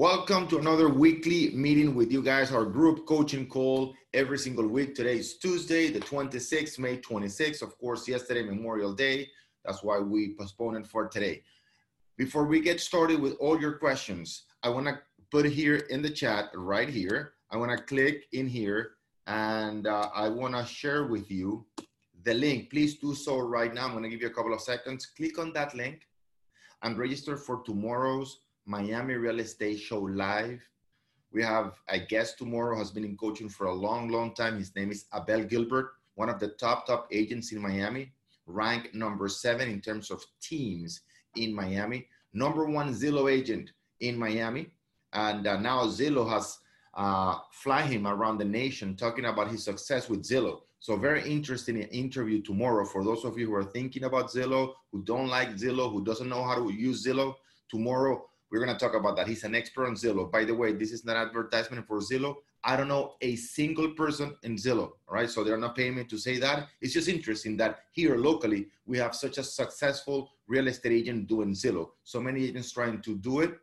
Welcome to another weekly meeting with you guys, our group coaching call every single week. Today is Tuesday, the 26th, May 26th. Of course, yesterday, Memorial Day. That's why we postponed it for today. Before we get started with all your questions, I want to put here in the chat right here. I want to click in here and uh, I want to share with you the link. Please do so right now. I'm going to give you a couple of seconds. Click on that link and register for tomorrow's Miami Real Estate Show Live. We have a guest tomorrow has been in coaching for a long, long time. His name is Abel Gilbert, one of the top, top agents in Miami, ranked number seven in terms of teams in Miami, number one Zillow agent in Miami. And uh, now Zillow has uh, fly him around the nation talking about his success with Zillow. So very interesting interview tomorrow for those of you who are thinking about Zillow, who don't like Zillow, who doesn't know how to use Zillow. Tomorrow we're going to talk about that. He's an expert on Zillow. By the way, this is not advertisement for Zillow. I don't know a single person in Zillow, right? So they're not paying me to say that. It's just interesting that here locally, we have such a successful real estate agent doing Zillow. So many agents trying to do it,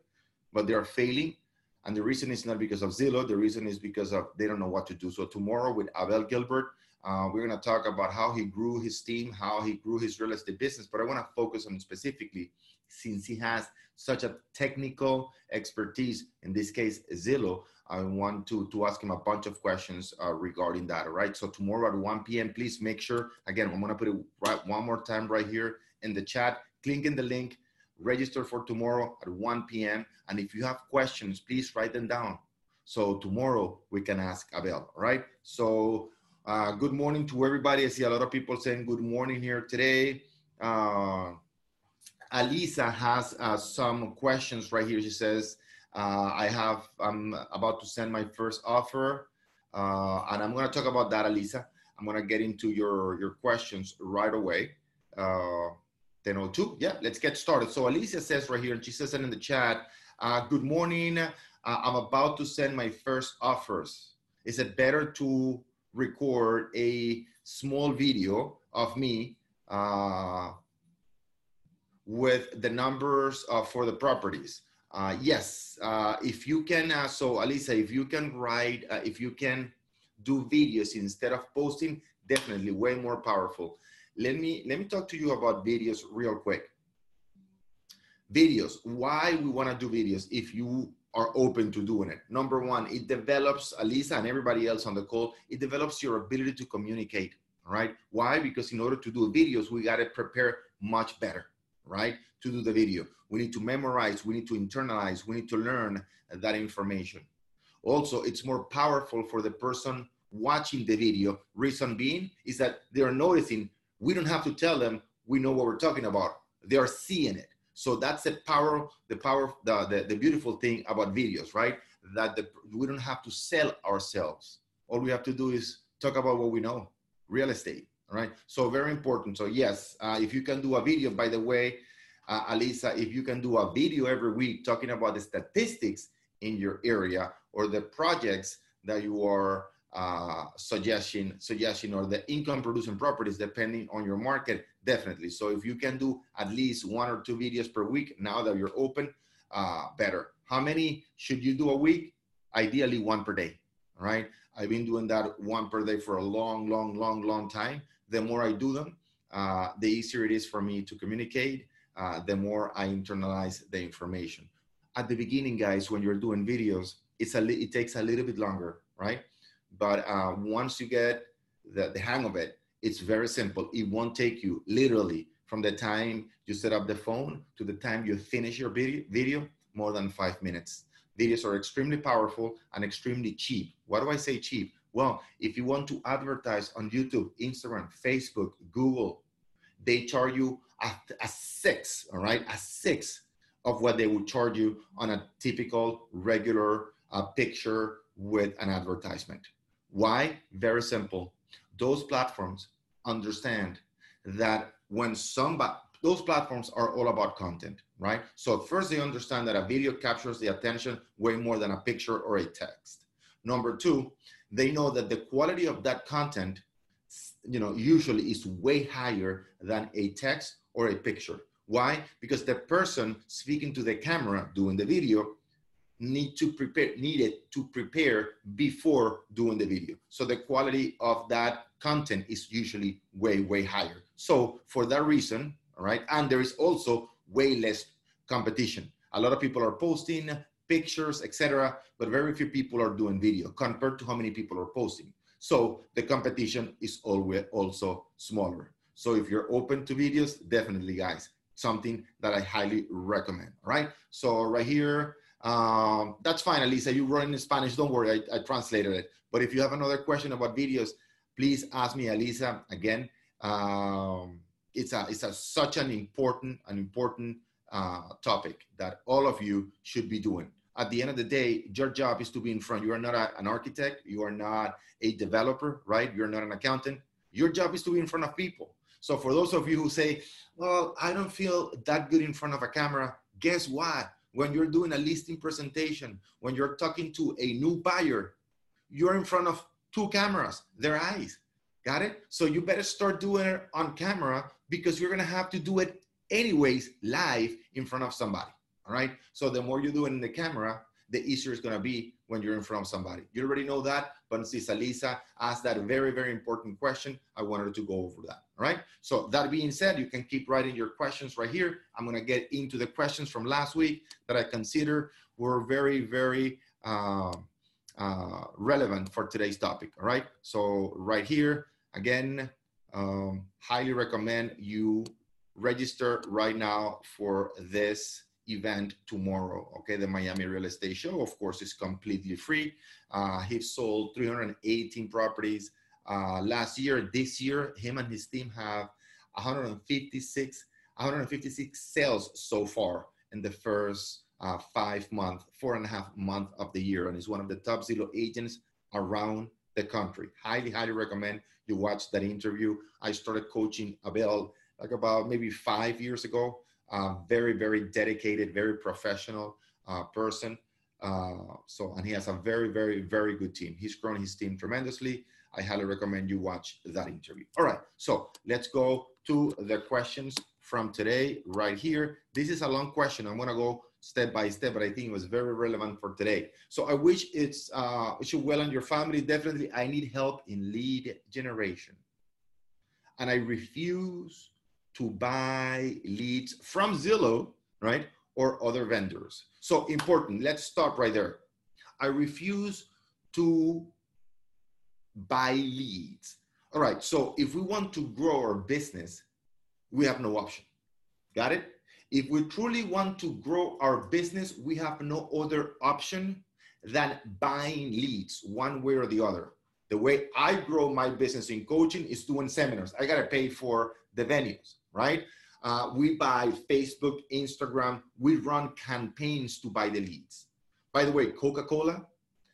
but they are failing. And the reason is not because of Zillow. The reason is because of they don't know what to do. So tomorrow with Abel Gilbert, uh, we're going to talk about how he grew his team, how he grew his real estate business. But I want to focus on specifically since he has such a technical expertise, in this case, Zillow, I want to, to ask him a bunch of questions uh, regarding that, all right? So tomorrow at 1 p.m., please make sure, again, I'm gonna put it right one more time right here in the chat, click in the link, register for tomorrow at 1 p.m. And if you have questions, please write them down. So tomorrow we can ask Abel, all right? So uh, good morning to everybody. I see a lot of people saying good morning here today. Uh, Alisa has uh, some questions right here. She says, uh, I have, I'm about to send my first offer. Uh, and I'm going to talk about that, Alisa. I'm going to get into your, your questions right away. Uh, 1002. Yeah, let's get started. So Alicia says right here, and she says it in the chat, uh, good morning. Uh, I'm about to send my first offers. Is it better to record a small video of me uh, with the numbers uh, for the properties. Uh, yes, uh, if you can, uh, so Alisa, if you can write, uh, if you can do videos instead of posting, definitely way more powerful. Let me, let me talk to you about videos real quick. Videos, why we wanna do videos if you are open to doing it. Number one, it develops, Alisa and everybody else on the call, it develops your ability to communicate, right? Why? Because in order to do videos, we gotta prepare much better right? To do the video. We need to memorize, we need to internalize, we need to learn that information. Also, it's more powerful for the person watching the video. Reason being is that they're noticing we don't have to tell them we know what we're talking about. They are seeing it. So that's the power, the power, the, the, the beautiful thing about videos, right? That the, we don't have to sell ourselves. All we have to do is talk about what we know, real estate. All right. So very important. So yes, uh, if you can do a video, by the way, uh, Alisa, if you can do a video every week talking about the statistics in your area or the projects that you are uh, suggesting, suggesting or the income producing properties depending on your market, definitely. So if you can do at least one or two videos per week now that you're open, uh, better. How many should you do a week? Ideally one per day, right? I've been doing that one per day for a long, long, long, long time the more I do them, uh, the easier it is for me to communicate, uh, the more I internalize the information. At the beginning, guys, when you're doing videos, it's a it takes a little bit longer, right? But uh, once you get the, the hang of it, it's very simple. It won't take you literally from the time you set up the phone to the time you finish your video, video more than five minutes. Videos are extremely powerful and extremely cheap. Why do I say cheap? Well, if you want to advertise on YouTube, Instagram, Facebook, Google, they charge you a, a six, all right, a six of what they would charge you on a typical regular uh, picture with an advertisement. Why? Very simple. Those platforms understand that when somebody, those platforms are all about content, right? So first they understand that a video captures the attention way more than a picture or a text. Number two, they know that the quality of that content, you know, usually is way higher than a text or a picture. Why? Because the person speaking to the camera doing the video need to prepare needed to prepare before doing the video so the quality of that content is usually way way higher so for that reason all right and there is also way less competition a lot of people are posting pictures etc but very few people are doing video compared to how many people are posting so the competition is always also smaller so if you're open to videos definitely guys something that i highly recommend all right so right here um, that's fine, Elisa. You run in Spanish. Don't worry, I, I, translated it. But if you have another question about videos, please ask me, Elisa. Again, um, it's a it's a, such an important an important uh, topic that all of you should be doing. At the end of the day, your job is to be in front. You are not a, an architect. You are not a developer, right? You're not an accountant. Your job is to be in front of people. So for those of you who say, "Well, I don't feel that good in front of a camera," guess what? when you're doing a listing presentation, when you're talking to a new buyer, you're in front of two cameras, their eyes. Got it? So you better start doing it on camera because you're gonna have to do it anyways live in front of somebody. All right. So the more you do it in the camera, the easier it's gonna be when you're in front of somebody. You already know that, but since Lisa asked that very, very important question, I wanted to go over that. All right. So that being said, you can keep writing your questions right here. I'm going to get into the questions from last week that I consider were very, very uh, uh, relevant for today's topic. All right. So right here, again, um, highly recommend you register right now for this event tomorrow. Okay, the Miami Real Estate Show, of course, is completely free. Uh, he sold 318 properties uh, last year. This year, him and his team have 156 156 sales so far in the first uh, five month, four and a half month of the year, and is one of the top Zillow agents around the country. Highly, highly recommend you watch that interview. I started coaching Abel like about maybe five years ago. Uh, very, very dedicated, very professional uh, person. Uh, so, and he has a very, very, very good team. He's grown his team tremendously. I highly recommend you watch that interview. All right, so let's go to the questions from today right here. This is a long question. I'm gonna go step by step, but I think it was very relevant for today. So I wish it's uh, wish you well on your family. Definitely, I need help in lead generation, and I refuse to buy leads from Zillow, right, or other vendors. So important. Let's stop right there. I refuse to buy leads. All right. So if we want to grow our business, we have no option. Got it? If we truly want to grow our business, we have no other option than buying leads one way or the other. The way I grow my business in coaching is doing seminars. I got to pay for the venues right? Uh, we buy Facebook, Instagram, we run campaigns to buy the leads. By the way, Coca Cola,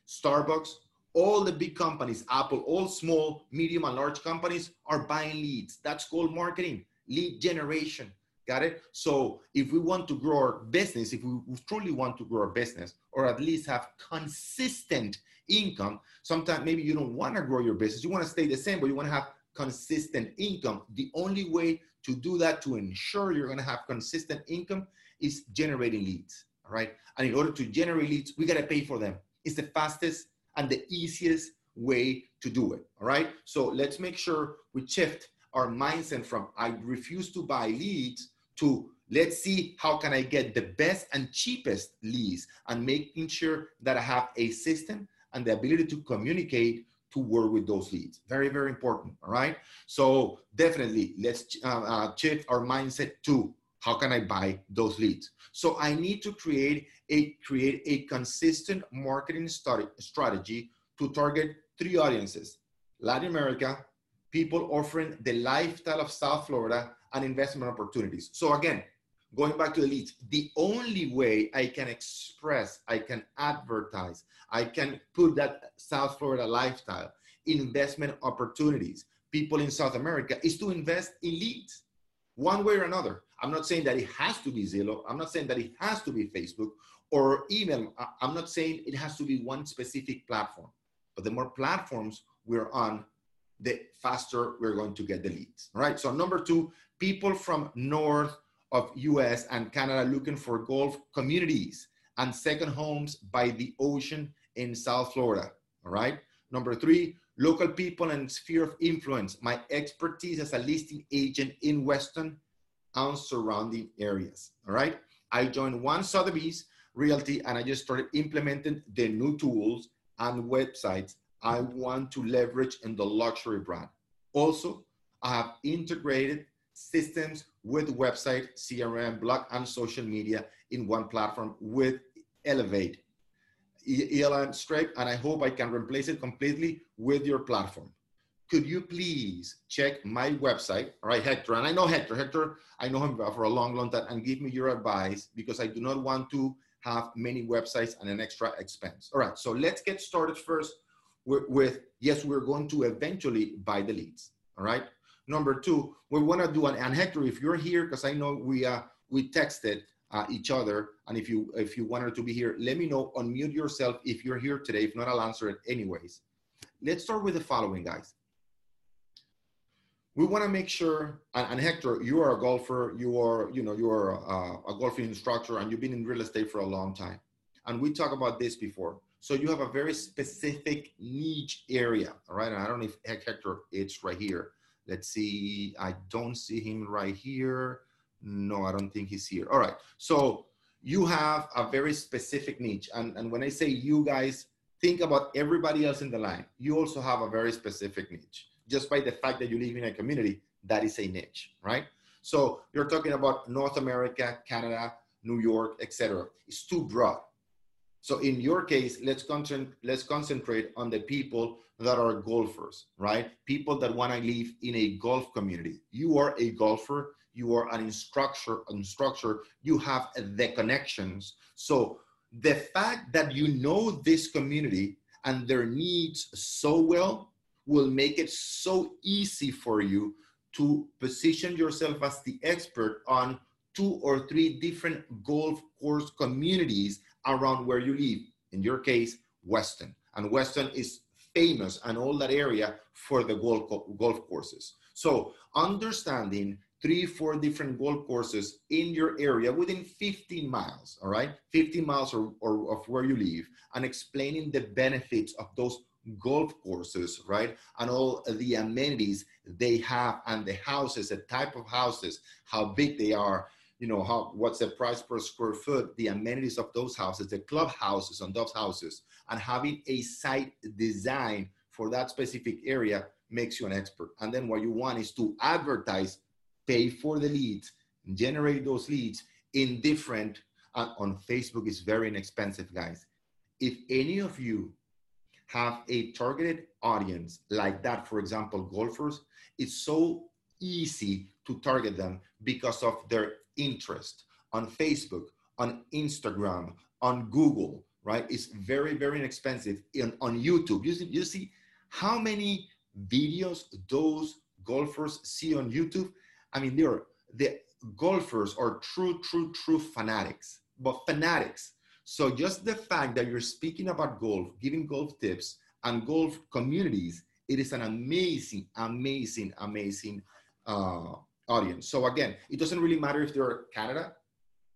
Starbucks, all the big companies, Apple, all small, medium, and large companies are buying leads. That's called marketing, lead generation. Got it? So if we want to grow our business, if we truly want to grow our business, or at least have consistent income, sometimes maybe you don't want to grow your business. You want to stay the same, but you want to have consistent income. The only way to do that to ensure you're going to have consistent income is generating leads all right? And in order to generate leads we got to pay for them. It's the fastest and the easiest way to do it all right? So let's make sure we shift our mindset from i refuse to buy leads to let's see how can i get the best and cheapest leads and making sure that i have a system and the ability to communicate to work with those leads. Very, very important. All right. So definitely let's uh, uh, shift our mindset to how can I buy those leads? So I need to create a create a consistent marketing strategy to target three audiences: Latin America, people offering the lifestyle of South Florida, and investment opportunities. So again, going back to the leads, the only way I can express, I can advertise, I can put that South Florida lifestyle, investment opportunities, people in South America is to invest in leads one way or another. I'm not saying that it has to be Zillow. I'm not saying that it has to be Facebook or email. I'm not saying it has to be one specific platform. But the more platforms we're on, the faster we're going to get the leads. All right. So number two, people from North of US and Canada looking for golf communities and second homes by the ocean in South Florida. All right. Number three, local people and sphere of influence. My expertise as a listing agent in Weston and surrounding areas. All right. I joined one Sotheby's Realty and I just started implementing the new tools and websites I want to leverage in the luxury brand. Also, I have integrated systems with website, CRM, blog, and social media in one platform with Elevate, ELN Stripe, and I hope I can replace it completely with your platform. Could you please check my website, all right, Hector? And I know Hector, Hector, I know him for a long, long time, and give me your advice because I do not want to have many websites and an extra expense. All right, so let's get started first with, with yes, we're going to eventually buy the leads, all right? Number two, we want to do an, and Hector, if you're here, because I know we uh, we texted uh, each other, and if you if you wanted to be here, let me know. Unmute yourself if you're here today. If not, I'll answer it anyways. Let's start with the following, guys. We want to make sure, and, and, Hector, you are a golfer. You are, you know, you are uh, a golfing instructor, and you've been in real estate for a long time. And we talked about this before. So you have a very specific niche area, all right? And I don't know if Hector, it's right here. Let's see. I don't see him right here. No, I don't think he's here. All right. So you have a very specific niche. And, and when I say you guys, think about everybody else in the line. You also have a very specific niche. Just by the fact that you live in a community, that is a niche, right? So you're talking about North America, Canada, New York, etc. It's too broad. So in your case, let's, concent- let's concentrate on the people that are golfers, right? People that want to live in a golf community. You are a golfer, you are an instructor, instructor, you have the connections. So the fact that you know this community and their needs so well will make it so easy for you to position yourself as the expert on two or three different golf course communities around where you live. In your case, Weston. And Weston is famous and all that area for the golf, golf courses. So understanding three, four different golf courses in your area within 15 miles, all right? 15 miles or, or of where you live and explaining the benefits of those golf courses, right? And all the amenities they have and the houses, the type of houses, how big they are, you know, how what's the price per square foot, the amenities of those houses, the clubhouses on those houses, and having a site design for that specific area makes you an expert. And then what you want is to advertise, pay for the leads, generate those leads in different, uh, on Facebook is very inexpensive, guys. If any of you have a targeted audience like that, for example, golfers, it's so easy to target them because of their interest on Facebook, on Instagram, on Google, right? It's very, very inexpensive. In, on YouTube, you see, you see how many videos those golfers see on YouTube? I mean, they're the golfers are true, true, true fanatics, but fanatics. So just the fact that you're speaking about golf, giving golf tips and golf communities, it is an amazing, amazing, amazing uh, audience. So again, it doesn't really matter if they're Canada,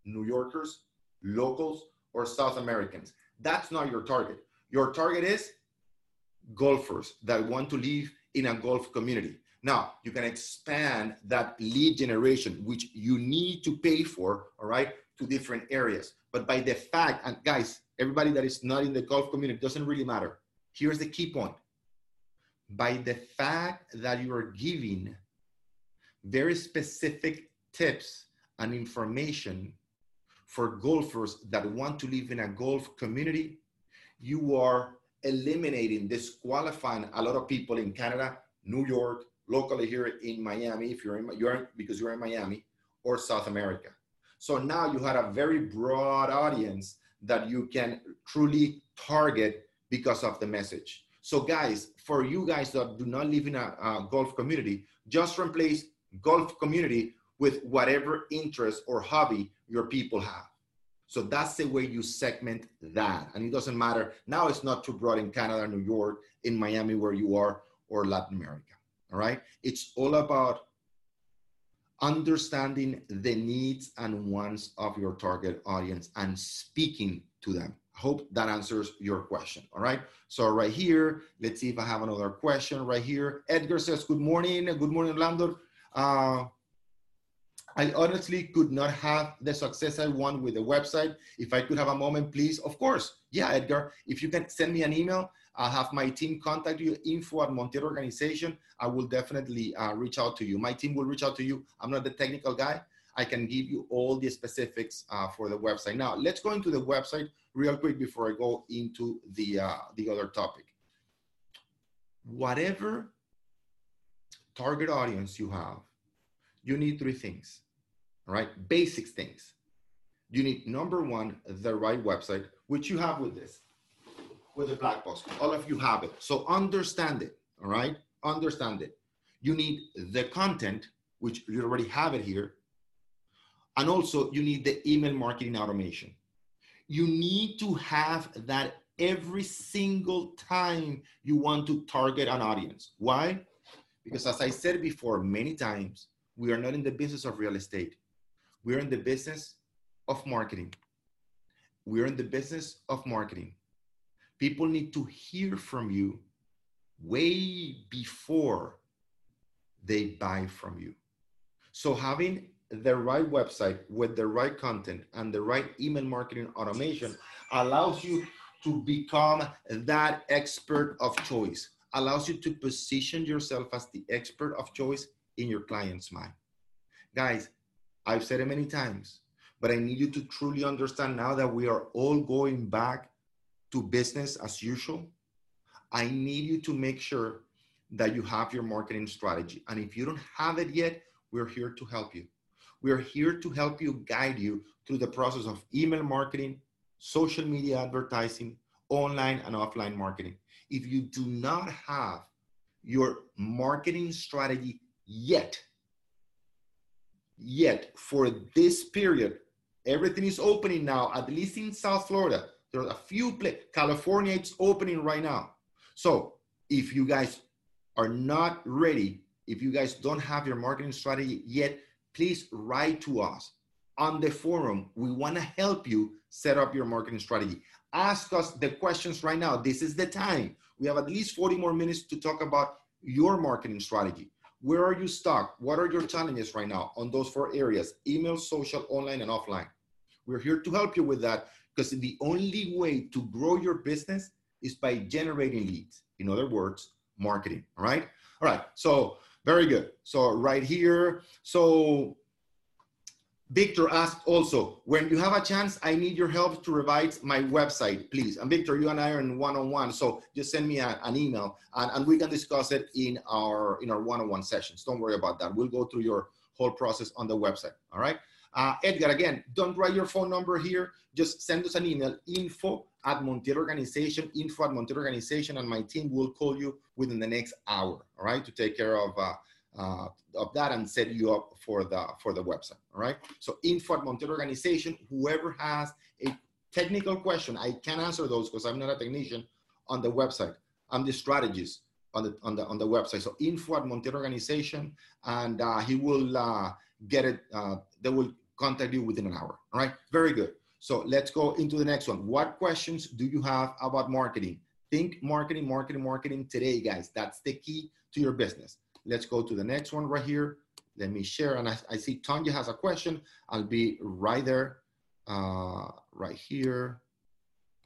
New Yorkers, locals, or South Americans. That's not your target. Your target is golfers that want to live in a golf community. Now, you can expand that lead generation, which you need to pay for, all right, to different areas. But by the fact, and guys, everybody that is not in the golf community doesn't really matter. Here's the key point. By the fact that you are giving very specific tips and information for golfers that want to live in a golf community, you are eliminating, disqualifying a lot of people in Canada, New York, locally here in Miami, if you're in, you're because you're in Miami, or South America. So now you had a very broad audience that you can truly target because of the message. So guys, for you guys that do not live in a, a golf community, just replace golf community with whatever interest or hobby your people have. So that's the way you segment that. And it doesn't matter. Now it's not too broad in Canada, New York, in Miami, where you are, or Latin America. All right. It's all about understanding the needs and wants of your target audience and speaking to them. Hope that answers your question. All right. So right here, let's see if I have another question right here. Edgar says, good morning. Good morning, Orlando. Uh, I honestly could not have the success I want with the website. If I could have a moment, please. Of course. Yeah, Edgar, if you can send me an email, I'll have my team contact you, info at Montiel Organization. I will definitely uh, reach out to you. My team will reach out to you. I'm not the technical guy. I can give you all the specifics uh, for the website. Now, let's go into the website real quick before I go into the, uh, the other topic. Whatever target audience you have, you need three things, right? Basic things. You need number one, the right website, which you have with this, with the black box. All of you have it. So understand it, all right? Understand it. You need the content, which you already have it here. And also you need the email marketing automation. You need to have that every single time you want to target an audience. Why? Because as I said before many times, we are not in the business of real estate. We're in the business of marketing. We're in the business of marketing. People need to hear from you way before they buy from you. So having the right website with the right content and the right email marketing automation allows you to become that expert of choice, allows you to position yourself as the expert of choice in your client's mind. Guys, I've said it many times, but I need you to truly understand now that we are all going back to business as usual. I need you to make sure that you have your marketing strategy. And if you don't have it yet, we're here to help you. We're here to help you guide you through the process of email marketing, social media advertising, online and offline marketing. If you do not have your marketing strategy yet, yet for this period, everything is opening now, at least in South Florida. There are a few places. California, it's opening right now. So if you guys are not ready, if you guys don't have your marketing strategy yet, please write to us on the forum. We want to help you set up your marketing strategy. Ask us the questions right now. This is the time. We have at least 40 more minutes to talk about your marketing strategy. Where are you stuck? What are your challenges right now on those four areas email, social, online, and offline? We're here to help you with that because the only way to grow your business is by generating leads. In other words, marketing. All right. All right. So, very good. So, right here. So, Victor asked also, when you have a chance, I need your help to revise my website, please. And Victor, you and I are in one-on-one, so just send me a, an email and, and we can discuss it in our in our one-on-one sessions. Don't worry about that. We'll go through your whole process on the website, all right? Uh, Edgar, again, don't write your phone number here. Just send us an email, info at Montiel Organization, info at Montiel Organization, and my team will call you within the next hour, all right, to take care of uh, uh, of that and set you up for the for the website. All right. So info at Montiel Organization. Whoever has a technical question, I can answer those because I'm not a technician on the website. I'm the strategist on the on the on the website. So info at Montiel Organization, and uh, he will uh, get it. Uh, they will contact you within an hour. All right. Very good. So let's go into the next one. What questions do you have about marketing? Think marketing, marketing, marketing today, guys. That's the key to your business. Let's go to the next one right here. Let me share. And I, I see Tanya has a question. I'll be right there, uh, right here.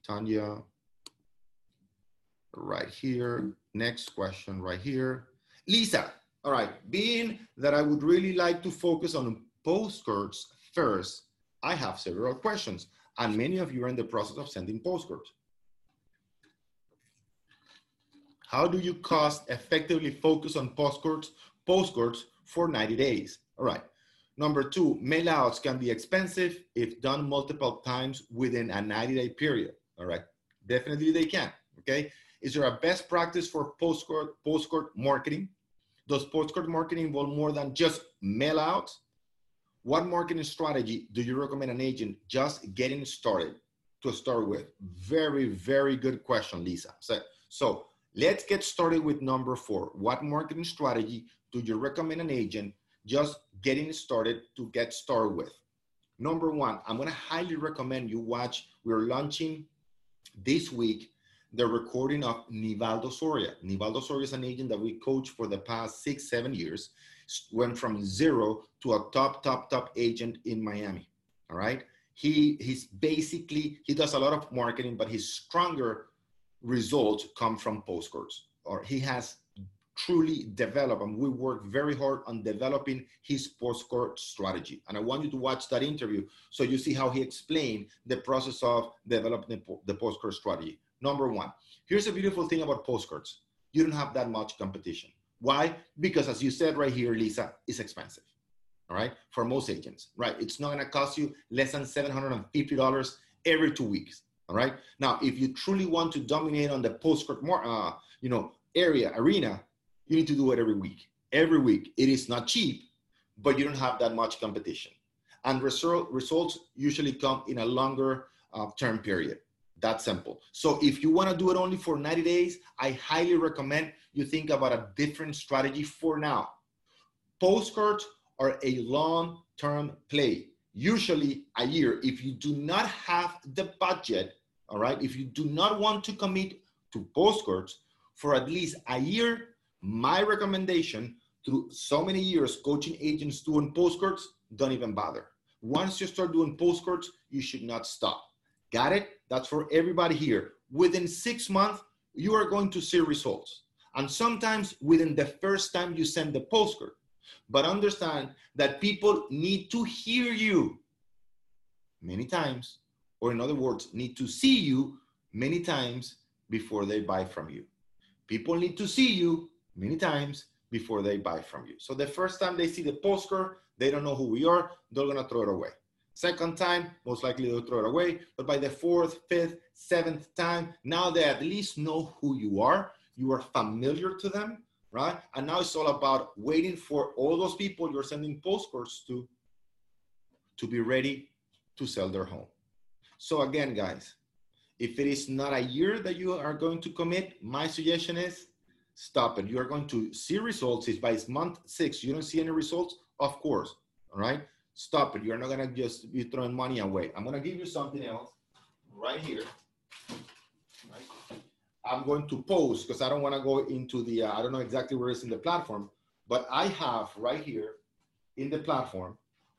Tanya, right here. Next question right here. Lisa, all right. Being that I would really like to focus on postcards first, I have several questions. And many of you are in the process of sending postcards. How do you cost effectively focus on postcards, postcards for 90 days? All right. Number two, mailouts can be expensive if done multiple times within a 90 day period. All right. Definitely they can. Okay. Is there a best practice for postcard, postcard marketing? Does postcard marketing involve more than just mailouts? What marketing strategy do you recommend an agent just getting started to start with? Very, very good question, Lisa. So, so Let's get started with number four. What marketing strategy do you recommend an agent just getting started to get started with. Number one, I'm gonna highly recommend you watch, we're launching this week the recording of Nivaldo Soria. Nivaldo Soria is an agent that we coach for the past six, seven years, went from zero to a top, top, top agent in Miami. All right. He he's basically he does a lot of marketing, but he's stronger results come from postcards. Or he has truly developed, and we work very hard on developing his postcard strategy. And I want you to watch that interview so you see how he explained the process of developing the postcard strategy. Number one, here's a beautiful thing about postcards. You don't have that much competition. Why? Because as you said right here, Lisa, it's expensive. All right, for most agents, right? It's not gonna cost you less than $750 every two weeks. All right. Now, if you truly want to dominate on the more, uh, you know, area arena, you need to do it every week. Every week. It is not cheap, but you don't have that much competition. And result, results usually come in a longer uh, term period. That simple. So if you want to do it only for 90 days, I highly recommend you think about a different strategy for now. Postcards are a long-term play, usually a year. If you do not have the budget, all right, if you do not want to commit to postcards for at least a year, my recommendation through so many years coaching agents doing postcards, don't even bother. Once you start doing postcards, you should not stop. Got it? That's for everybody here. Within six months, you are going to see results. And sometimes within the first time you send the postcard. But understand that people need to hear you many times, or in other words, need to see you many times before they buy from you. People need to see you many times before they buy from you. So the first time they see the postcard, they don't know who we are, they're gonna throw it away. Second time, most likely they'll throw it away. But by the fourth, fifth, seventh time, now they at least know who you are. You are familiar to them, right? And now it's all about waiting for all those people you're sending postcards to to be ready to sell their home. So again, guys, if it is not a year that you are going to commit, my suggestion is stop it. You are going to see results. If by month six you don't see any results, of course, all right? Stop it. You're not gonna just be throwing money away. I'm gonna give you something else right here. Right? I'm going to post because I don't want to go into the, uh, I don't know exactly where it's in the platform, but I have right here in the platform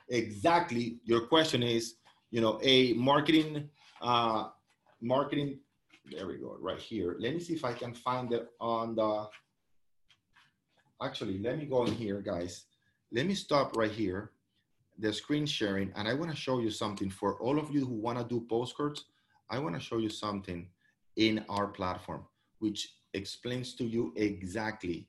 exactly your question is, you know, a marketing, uh, marketing, there we go, right here. Let me see if I can find it on the, actually, let me go in here, guys. Let me stop right here the screen sharing and I want to show you something for all of you who want to do postcards. I want to show you something in our platform, which explains to you exactly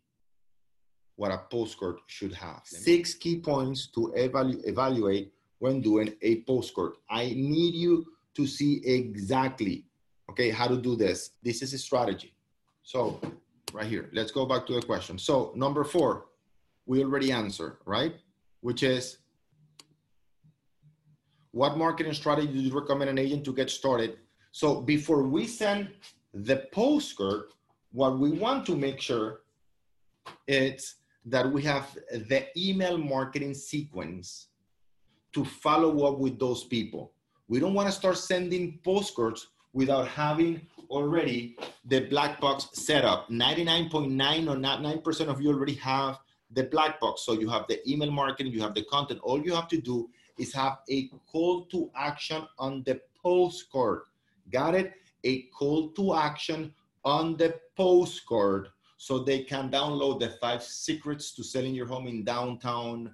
what a postcard should have. Six key points to evalu evaluate when doing a postcard. I need you to see exactly, okay, how to do this. This is a strategy. So right here, let's go back to the question. So number four, we already answered, right? Which is what marketing strategy do you recommend an agent to get started? So before we send the postcard, what we want to make sure is that we have the email marketing sequence to follow up with those people. We don't want to start sending postcards without having already the black box set up. 99.9 or not 9% of you already have the black box. So you have the email marketing, you have the content. All you have to do is have a call to action on the postcard. Got it? A call to action on the postcard so they can download the five secrets to selling your home in downtown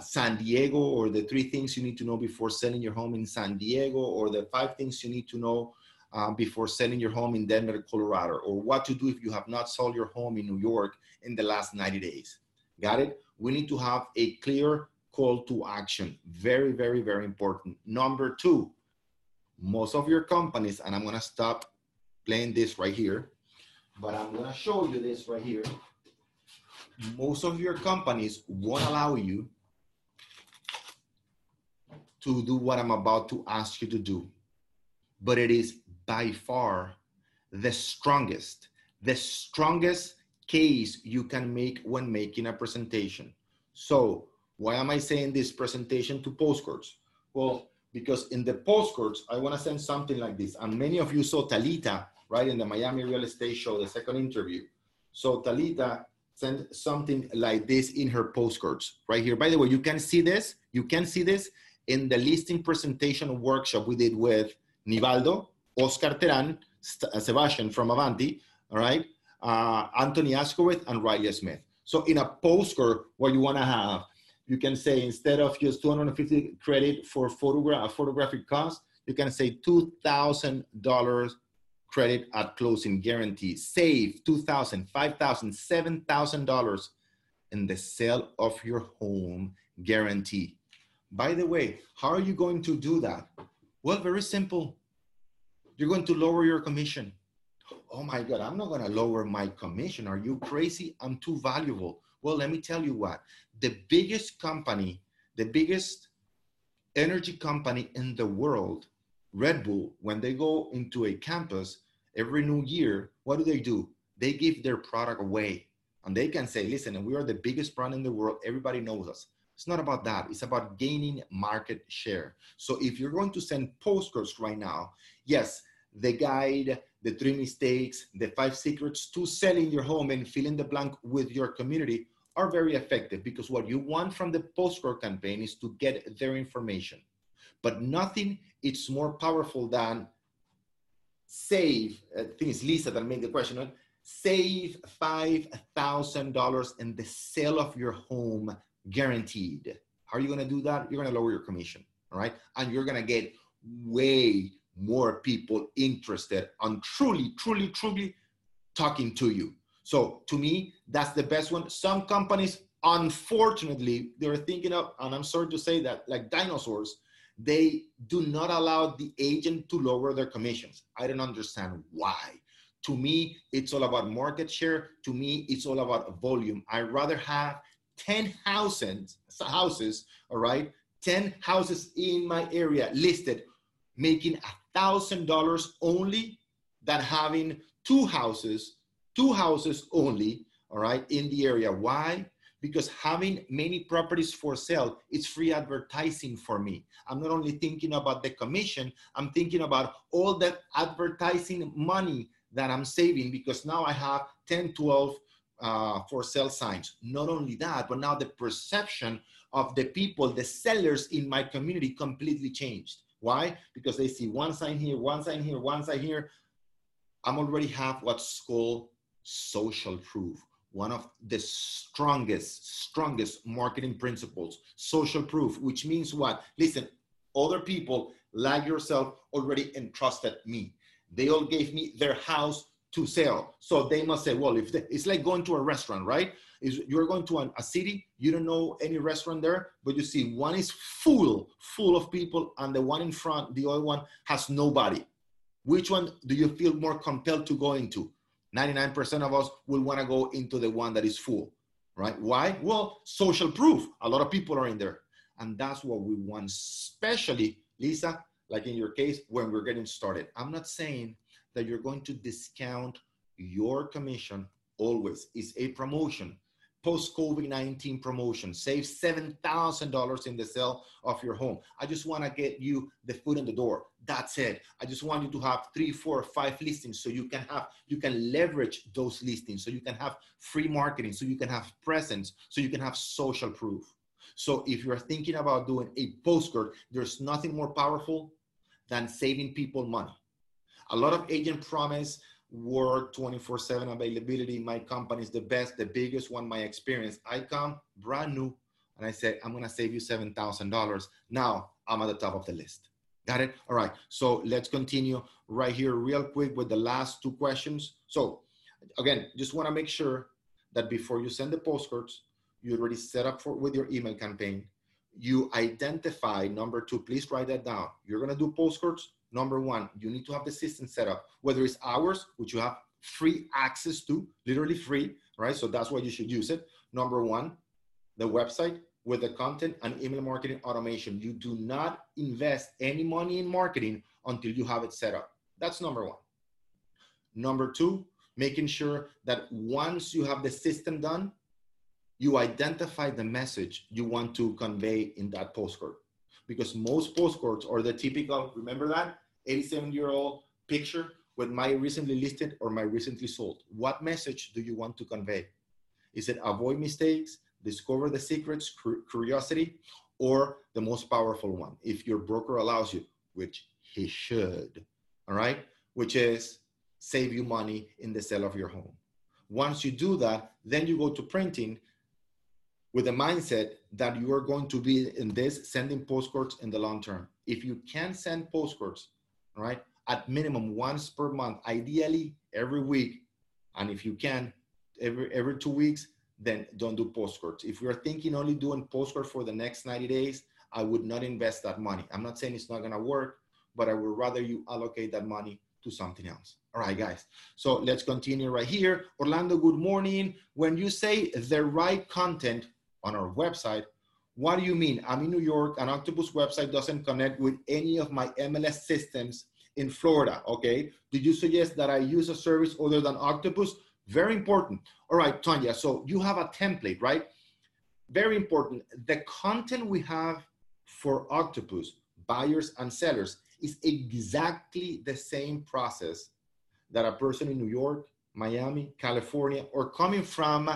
San Diego or the three things you need to know before selling your home in San Diego or the five things you need to know uh, before selling your home in Denver, Colorado, or what to do if you have not sold your home in New York in the last 90 days. Got it? We need to have a clear call to action. Very, very, very important. Number two, most of your companies, and I'm going to stop playing this right here, but I'm going to show you this right here. Most of your companies won't allow you to do what I'm about to ask you to do, but it is by far the strongest, the strongest case you can make when making a presentation. So Why am I saying this presentation to postcards? Well, because in the postcards, I want to send something like this. And many of you saw Talita, right, in the Miami Real Estate Show, the second interview. So Talita sent something like this in her postcards right here. By the way, you can see this. You can see this in the listing presentation workshop we did with Nivaldo, Oscar Teran, uh, Sebastian from Avanti, all right, uh, Anthony Askowitz, and Riley Smith. So in a postcard, what you want to have, you can say instead of just 250 credit for photograph, photographic cost, you can say $2,000 credit at closing guarantee. Save $2,000, $5,000, $7,000 in the sale of your home guarantee. By the way, how are you going to do that? Well, very simple. You're going to lower your commission. Oh my God, I'm not going to lower my commission. Are you crazy? I'm too valuable. Well, let me tell you what the biggest company, the biggest energy company in the world, Red Bull, when they go into a campus every new year, what do they do? They give their product away. And they can say, listen, we are the biggest brand in the world. Everybody knows us. It's not about that. It's about gaining market share. So if you're going to send postcards right now, yes, the guide, the three mistakes, the five secrets to selling your home and fill in the blank with your community are very effective because what you want from the postcard campaign is to get their information. But nothing is more powerful than save, uh, I think it's Lisa that made the question, save $5,000 in the sale of your home guaranteed. How are you going to do that? You're going to lower your commission, all right? And you're going to get way more people interested on truly, truly, truly talking to you. So to me, that's the best one. Some companies, unfortunately, they're thinking of, and I'm sorry to say that, like dinosaurs, they do not allow the agent to lower their commissions. I don't understand why. To me, it's all about market share. To me, it's all about volume. i rather have 10 houses, houses, all right, 10 houses in my area listed making a thousand dollars only than having two houses, two houses only, all right, in the area. Why? Because having many properties for sale, it's free advertising for me. I'm not only thinking about the commission, I'm thinking about all that advertising money that I'm saving because now I have 10, 12 uh, for sale signs. Not only that, but now the perception of the people, the sellers in my community completely changed. Why? Because they see one sign here, one sign here, one sign here. I'm already have what's called social proof. One of the strongest, strongest marketing principles, social proof, which means what? Listen, other people like yourself already entrusted me. They all gave me their house to sell. So they must say, well, if they, it's like going to a restaurant, right? Is you're going to an, a city, you don't know any restaurant there, but you see one is full, full of people, and the one in front, the other one has nobody. Which one do you feel more compelled to go into? 99% of us will want to go into the one that is full, right? Why? Well, social proof. A lot of people are in there. And that's what we want, especially, Lisa, like in your case, when we're getting started. I'm not saying that you're going to discount your commission always. It's a promotion, post COVID 19 promotion. Save $7,000 in the sale of your home. I just want to get you the foot in the door. That's it. I just want you to have three, four, five listings so you can have, you can leverage those listings, so you can have free marketing, so you can have presence, so you can have social proof. So if you're thinking about doing a postcard, there's nothing more powerful than saving people money. A lot of agent promise work 24 7 availability. My company is the best, the biggest one, my experience. I come brand new and I say, I'm going to save you $7,000. Now I'm at the top of the list. Got it? All right. So let's continue right here, real quick, with the last two questions. So, again, just want to make sure that before you send the postcards, you already set up for with your email campaign. You identify number two. Please write that down. You're going to do postcards number one, you need to have the system set up, whether it's ours, which you have free access to, literally free, right? So that's why you should use it. Number one, the website with the content and email marketing automation. You do not invest any money in marketing until you have it set up. That's number one. Number two, making sure that once you have the system done, you identify the message you want to convey in that postcard. Because most postcards are the typical, remember that 87 year old picture with my recently listed or my recently sold. What message do you want to convey? Is it avoid mistakes, discover the secrets, curiosity, or the most powerful one, if your broker allows you, which he should, all right, which is save you money in the sale of your home. Once you do that, then you go to printing with the mindset that you are going to be in this sending postcards in the long term. If you can send postcards, right, at minimum once per month, ideally every week, and if you can, every every two weeks, then don't do postcards. If you're thinking only doing postcards for the next 90 days, I would not invest that money. I'm not saying it's not gonna work, but I would rather you allocate that money to something else. All right, guys. So let's continue right here. Orlando, good morning. When you say the right content on our website, what do you mean? I'm in New York, an Octopus website doesn't connect with any of my MLS systems in Florida, okay? Did you suggest that I use a service other than Octopus? Very important. All right, Tanya, so you have a template, right? Very important. The content we have for Octopus, buyers and sellers, is exactly the same process that a person in New York, Miami, California, or coming from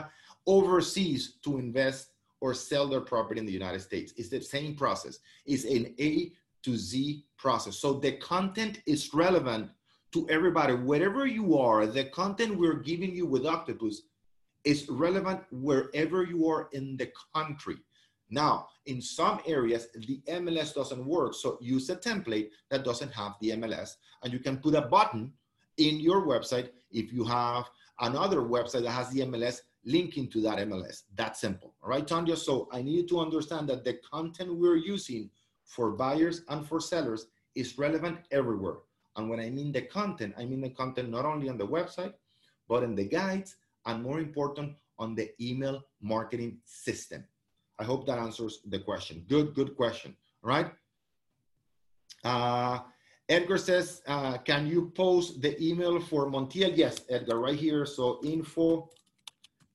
overseas to invest or sell their property in the United States. It's the same process. It's an A to Z process. So the content is relevant to everybody, wherever you are, the content we're giving you with Octopus is relevant wherever you are in the country. Now, in some areas, the MLS doesn't work. So use a template that doesn't have the MLS. And you can put a button in your website if you have another website that has the MLS linking to that MLS. That simple. All right, Tanya. So I need you to understand that the content we're using for buyers and for sellers is relevant everywhere. And when I mean the content, I mean the content not only on the website, but in the guides, and more important, on the email marketing system. I hope that answers the question. Good, good question. All right. Uh, Edgar says, uh, can you post the email for Montiel? Yes, Edgar, right here. So info,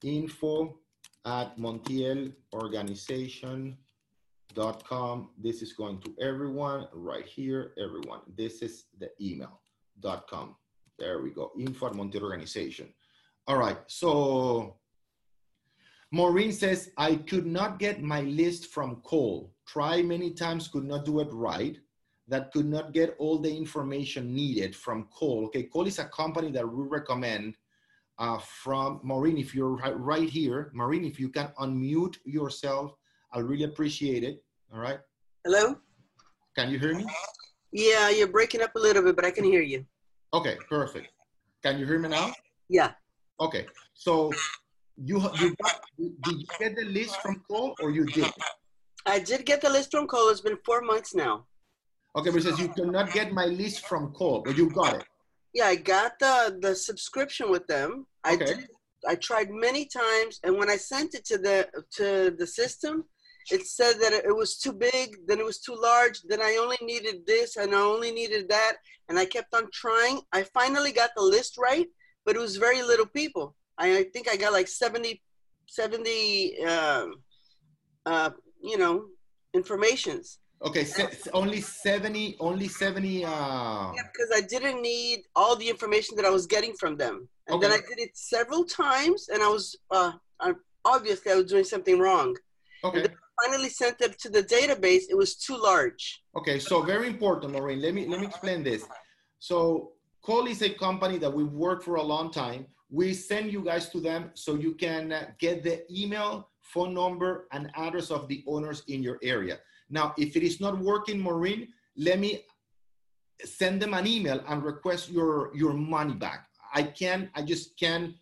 info at Montiel organization com. This is going to everyone right here, everyone. This is the email.com. There we go. Info at Montiel Organization. All right. So Maureen says, I could not get my list from Cole. Try many times, could not do it right. That could not get all the information needed from Cole. Okay, Cole is a company that we recommend uh, from Maureen. If you're right, right here, Maureen, if you can unmute yourself I'll really appreciate it. All right. Hello? Can you hear me? Yeah, you're breaking up a little bit, but I can hear you. Okay, perfect. Can you hear me now? Yeah. Okay. So you you got, did you get the list from Cole or you did? I did get the list from Cole. It's been four months now. Okay, but it says you cannot get my list from Cole, but you got it. Yeah, I got the the subscription with them. I did. I tried many times, and when I sent it to the to the system, it said that it was too big, then it was too large, then I only needed this and I only needed that. And I kept on trying. I finally got the list right, but it was very little people. I, I think I got like 70, 70 um, uh, you know, informations. Okay, so only 70, only 70. Uh... Yeah, because I didn't need all the information that I was getting from them. And okay. then I did it several times and I was, uh, I, obviously I was doing something wrong. Okay finally sent it to the database, it was too large. Okay, so very important, Maureen. Let me let me explain this. So Cole is a company that we've worked for a long time. We send you guys to them so you can get the email, phone number, and address of the owners in your area. Now, if it is not working, Maureen, let me send them an email and request your your money back. I can, I just can't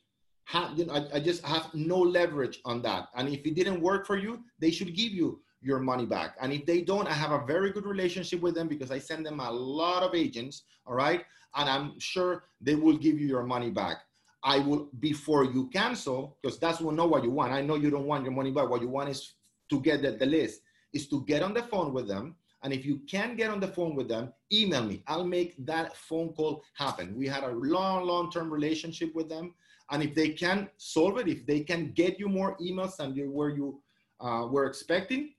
have, you know, I, I just have no leverage on that. And if it didn't work for you, they should give you your money back. And if they don't, I have a very good relationship with them because I send them a lot of agents, all right? And I'm sure they will give you your money back. I will, before you cancel, because that's not what you want. I know you don't want your money back. What you want is to get the, the list, is to get on the phone with them. And if you can't get on the phone with them, email me. I'll make that phone call happen. We had a long, long term relationship with them And if they can solve it, if they can get you more emails than you, you uh, were expecting,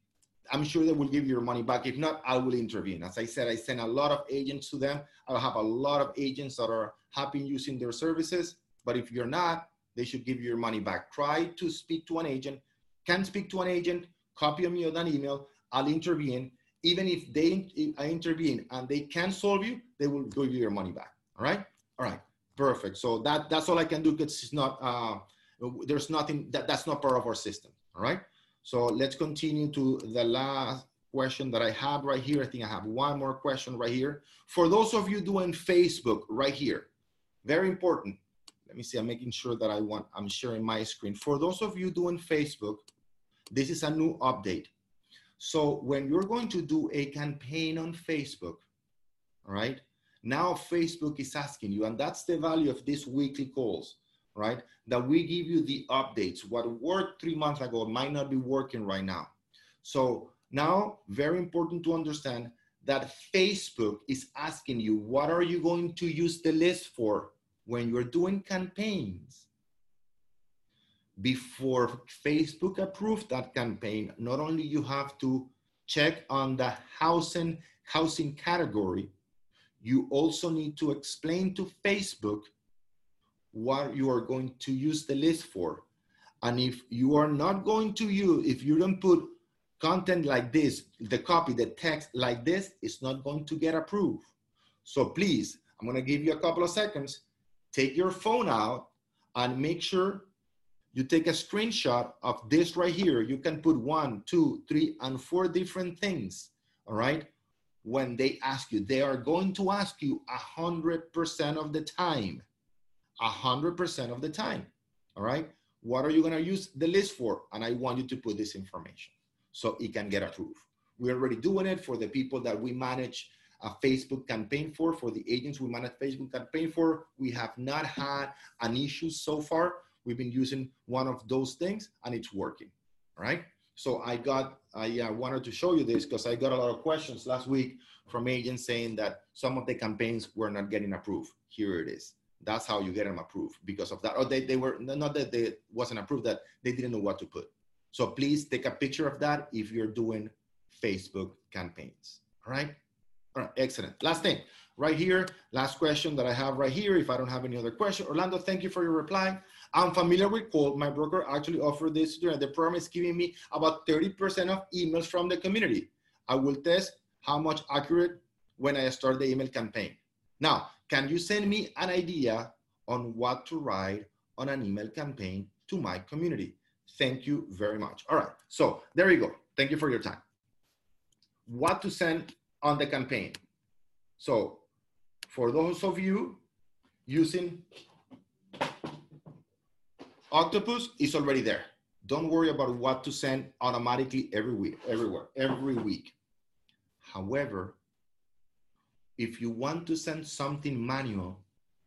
I'm sure they will give you your money back. If not, I will intervene. As I said, I send a lot of agents to them. I'll have a lot of agents that are happy using their services. But if you're not, they should give you your money back. Try to speak to an agent. Can speak to an agent, copy me on an email. I'll intervene. Even if they if I intervene and they can solve you, they will give you your money back. All right. All right. Perfect. So that that's all I can do because it's not uh, there's nothing that that's not part of our system. All right. So let's continue to the last question that I have right here. I think I have one more question right here. For those of you doing Facebook right here, very important. Let me see, I'm making sure that I want, I'm sharing my screen. For those of you doing Facebook, this is a new update. So when you're going to do a campaign on Facebook, right, now Facebook is asking you, and that's the value of these weekly calls right? That we give you the updates. What worked three months ago might not be working right now. So now, very important to understand that Facebook is asking you, what are you going to use the list for when you're doing campaigns? Before Facebook approves that campaign, not only you have to check on the housing housing category, you also need to explain to Facebook what you are going to use the list for. And if you are not going to use, if you don't put content like this, the copy, the text like this, it's not going to get approved. So please, I'm gonna give you a couple of seconds. Take your phone out and make sure you take a screenshot of this right here. You can put one, two, three, and four different things, all right? When they ask you, they are going to ask you a 100% of the time a 100% of the time. All right. What are you going to use the list for? And I want you to put this information so it can get approved. We're already doing it for the people that we manage a Facebook campaign for, for the agents we manage Facebook campaign for. We have not had an issue so far. We've been using one of those things and it's working. Right. So I got, I uh, wanted to show you this because I got a lot of questions last week from agents saying that some of the campaigns were not getting approved. Here it is. That's how you get them approved because of that. Or they, they were not that they wasn't approved, that they didn't know what to put. So please take a picture of that if you're doing Facebook campaigns. All right. All right. Excellent. Last thing right here. Last question that I have right here. If I don't have any other question, Orlando, thank you for your reply. I'm familiar with Cole. My broker actually offered this. The program is giving me about 30% of emails from the community. I will test how much accurate when I start the email campaign. Now, can you send me an idea on what to write on an email campaign to my community? Thank you very much. All right, so there you go. Thank you for your time. What to send on the campaign. So for those of you using Octopus, is already there. Don't worry about what to send automatically every week, everywhere, every week. However, if you want to send something manual,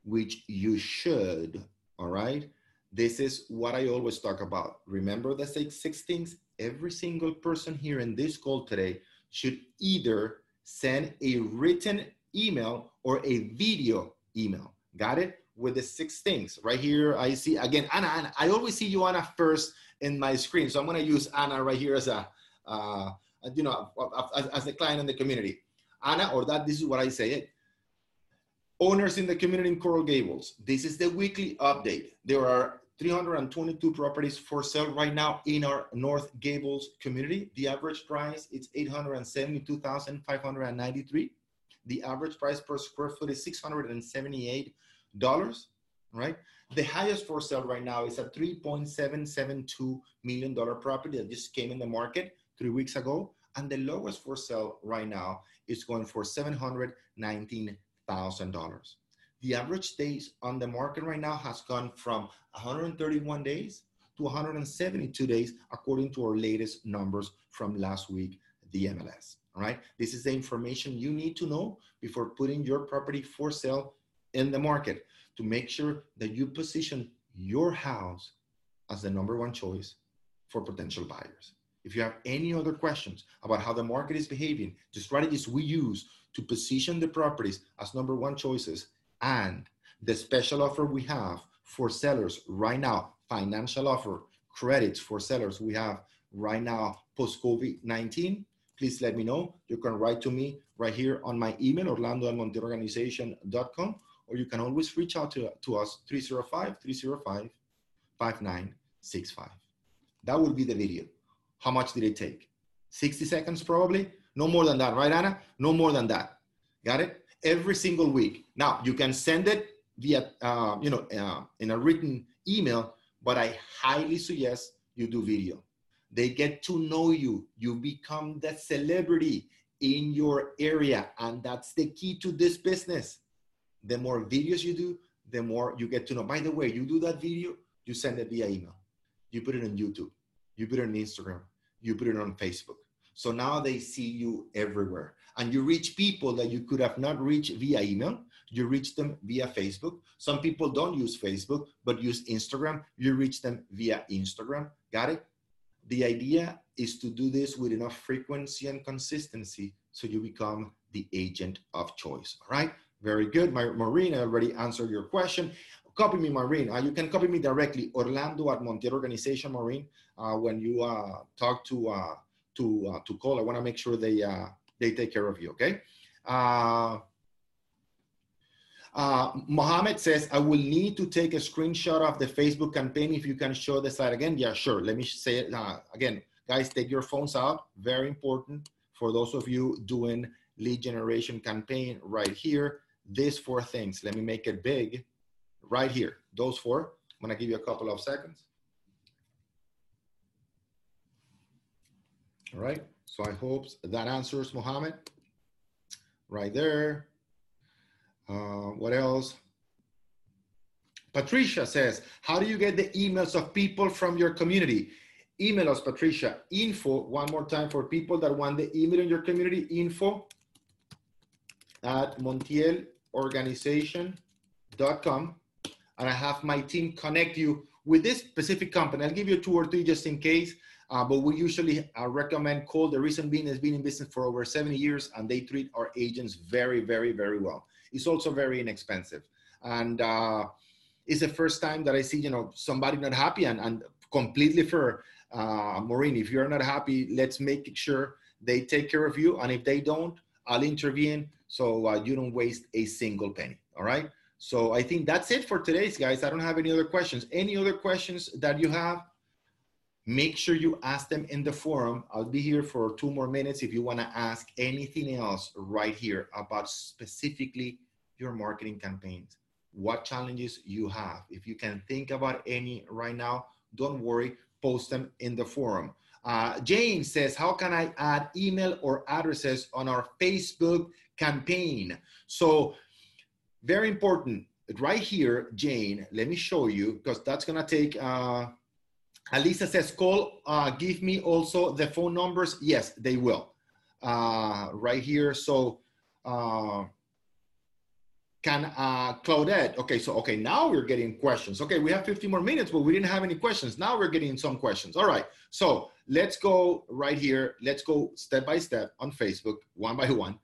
which you should, all right, this is what I always talk about. Remember the six, six things? Every single person here in this call today should either send a written email or a video email. Got it? With the six things right here, I see again Anna. Anna I always see you Anna first in my screen, so I'm gonna use Anna right here as a, uh, you know, as, as a client in the community. Anna, or that this is what I say it. Owners in the community in Coral Gables. This is the weekly update. There are 322 properties for sale right now in our North Gables community. The average price is 872,593. The average price per square foot is $678, right? The highest for sale right now is a $3.772 million property that just came in the market three weeks ago. And the lowest for sale right now is going for $719,000. The average days on the market right now has gone from 131 days to 172 days, according to our latest numbers from last week, the MLS. All right. This is the information you need to know before putting your property for sale in the market to make sure that you position your house as the number one choice for potential buyers. If you have any other questions about how the market is behaving, the strategies we use to position the properties as number one choices, and the special offer we have for sellers right now, financial offer, credits for sellers we have right now post COVID 19, please let me know. You can write to me right here on my email, orlando at montielorganization.com, or you can always reach out to, to us 305 305 5965. That will be the video. How much did it take? 60 seconds probably? No more than that, right, Anna? No more than that. Got it? Every single week. Now, you can send it via, uh, you know, uh, in a written email, but I highly suggest you do video. They get to know you. You become the celebrity in your area. And that's the key to this business. The more videos you do, the more you get to know. By the way, you do that video, you send it via email. You put it on YouTube. You put it on Instagram. You put it on Facebook. So now they see you everywhere. And you reach people that you could have not reached via email. You reach them via Facebook. Some people don't use Facebook, but use Instagram. You reach them via Instagram. Got it? The idea is to do this with enough frequency and consistency so you become the agent of choice. All right? Very good. My, Maureen, I already answered your question. Copy me, Maureen. Uh, you can copy me directly, Orlando at Montiel Organization, Maureen. Uh, when you uh, talk to uh, to uh, to Cole, I want to make sure they uh, they take care of you. Okay. Uh, uh, Mohammed says, I will need to take a screenshot of the Facebook campaign if you can show the slide again. Yeah, sure. Let me say it uh, again. Guys, take your phones out. Very important for those of you doing lead generation campaign right here. These four things. Let me make it big right here. Those four. I'm going to give you a couple of seconds. All right. So I hope that answers Mohammed right there. Uh, what else? Patricia says, how do you get the emails of people from your community? Email us, Patricia, info, one more time for people that want the email in your community, info at montielorganization.com. And I have my team connect you with this specific company. I'll give you two or three just in case. Uh, but we usually uh, recommend Cole. The reason being has been in business for over 70 years and they treat our agents very, very, very well. It's also very inexpensive. And uh, it's the first time that I see, you know, somebody not happy and, and completely for uh, Maureen, if you're not happy, let's make sure they take care of you. And if they don't, I'll intervene so uh, you don't waste a single penny. All right. So I think that's it for today's guys. I don't have any other questions. Any other questions that you have? Make sure you ask them in the forum. I'll be here for two more minutes if you want to ask anything else right here about specifically your marketing campaigns, what challenges you have. If you can think about any right now, don't worry, post them in the forum. Uh, Jane says, How can I add email or addresses on our Facebook campaign? So, very important. Right here, Jane, let me show you because that's going to take. Uh, Alisa says, Cole, uh, give me also the phone numbers. Yes, they will. Uh, right here. So uh, can uh, Claudette, okay, so, okay, now we're getting questions. Okay, we have 50 more minutes, but we didn't have any questions. Now we're getting some questions. All right, so let's go right here. Let's go step by step on Facebook, one by one.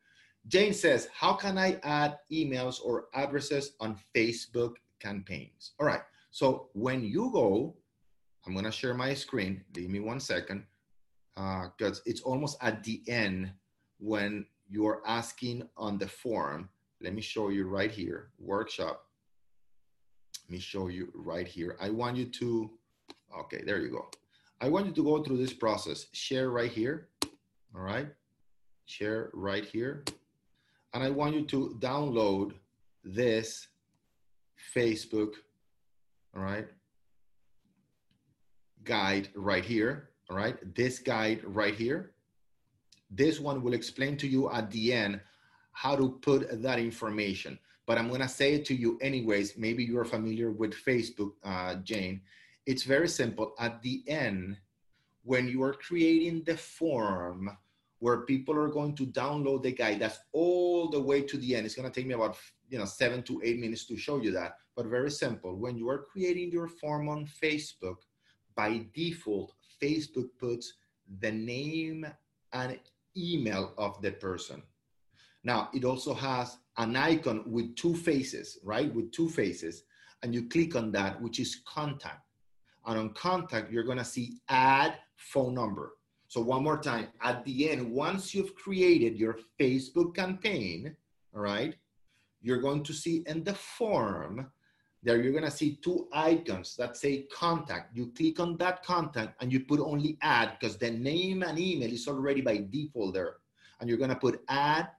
Jane says, how can I add emails or addresses on Facebook campaigns? All right, so when you go I'm gonna share my screen. Give me one second, because uh, it's almost at the end when you're asking on the form. Let me show you right here, workshop. Let me show you right here. I want you to, okay, there you go. I want you to go through this process. Share right here, all right? Share right here. And I want you to download this Facebook, all right? Guide right here, all right? This guide right here. This one will explain to you at the end how to put that information. But I'm gonna say it to you anyways. Maybe you're familiar with Facebook, uh, Jane. It's very simple. At the end, when you are creating the form where people are going to download the guide, that's all the way to the end. It's gonna take me about you know seven to eight minutes to show you that, but very simple. When you are creating your form on Facebook, by default, Facebook puts the name and email of the person. Now, it also has an icon with two faces, right? With two faces. and you click on that, which is contact. And on contact, you're gonna see add phone number. So one more time, at the end, once you've created your Facebook campaign, all right, you're going to see in the form there you're gonna see two icons that say contact. You click on that contact and you put only add because the name and email is already by default there. And you're gonna put add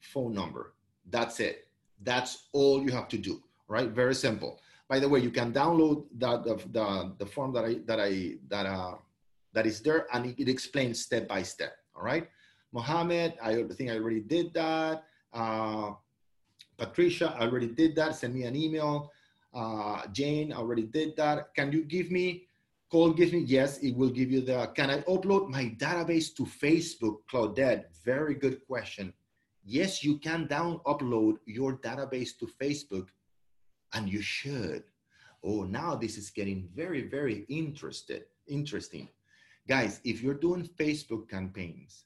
phone number. That's it. That's all you have to do, right? Very simple. By the way, you can download that the, the, the form that I that I that uh that is there and it, it explains step by step. All right. Mohammed, I think I already did that. Uh, Patricia, already did that. Send me an email. Uh, Jane, already did that. Can you give me, Cole give me? Yes, it will give you the, can I upload my database to Facebook, Claudette? Very good question. Yes, you can down upload your database to Facebook and you should. Oh, now this is getting very, very interested, interesting. Guys, if you're doing Facebook campaigns,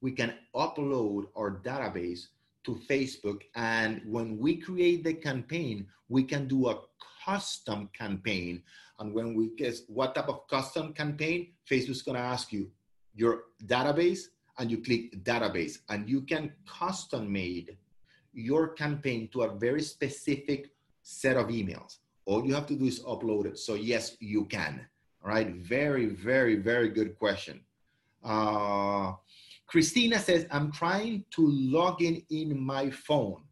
we can upload our database to Facebook. And when we create the campaign, we can do a custom campaign. And when we guess what type of custom campaign, Facebook's gonna ask you your database and you click database and you can custom made your campaign to a very specific set of emails. All you have to do is upload it. So yes, you can. All right, very, very, very good question. Uh, Christina says, I'm trying to log in in my phone,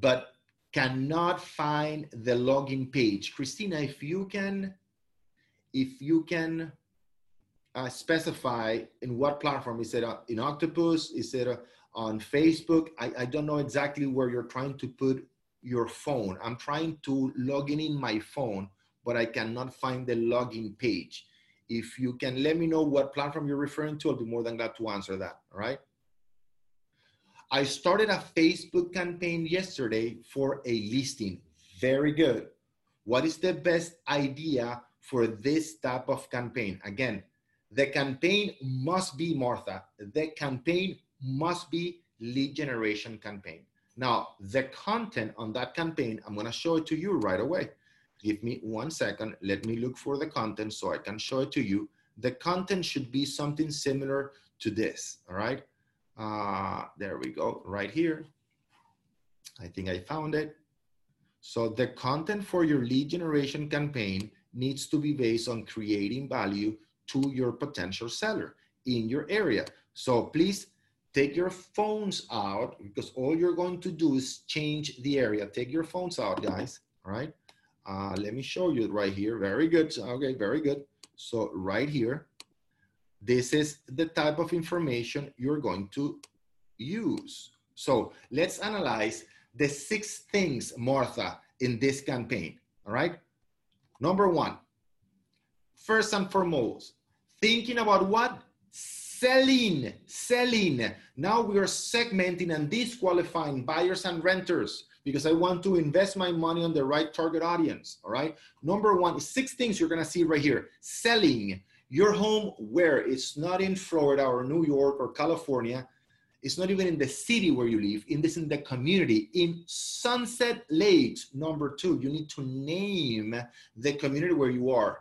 but cannot find the login page. Christina, if you can, if you can uh, specify in what platform, is it uh, in Octopus? Is it uh, on Facebook? I, I don't know exactly where you're trying to put your phone. I'm trying to log in in my phone, but I cannot find the login page. If you can let me know what platform you're referring to, I'll be more than glad to answer that, all right? I started a Facebook campaign yesterday for a listing. Very good. What is the best idea for this type of campaign? Again, the campaign must be Martha. The campaign must be lead generation campaign. Now, the content on that campaign, I'm gonna show it to you right away. Give me one second. Let me look for the content so I can show it to you. The content should be something similar to this, all right? Uh, there we go, right here. I think I found it. So the content for your lead generation campaign needs to be based on creating value to your potential seller in your area. So please take your phones out because all you're going to do is change the area. Take your phones out, guys, all right? Uh, let me show you right here. Very good. Okay, very good. So right here, this is the type of information you're going to use. So let's analyze the six things, Martha, in this campaign. All right. Number one, first and foremost, thinking about what? Selling, selling. Now we are segmenting and disqualifying buyers and renters because I want to invest my money on the right target audience. All right. Number one, six things you're going to see right here. Selling your home where it's not in Florida or New York or California. It's not even in the city where you live, in this in the community, in Sunset Lakes. Number two, you need to name the community where you are.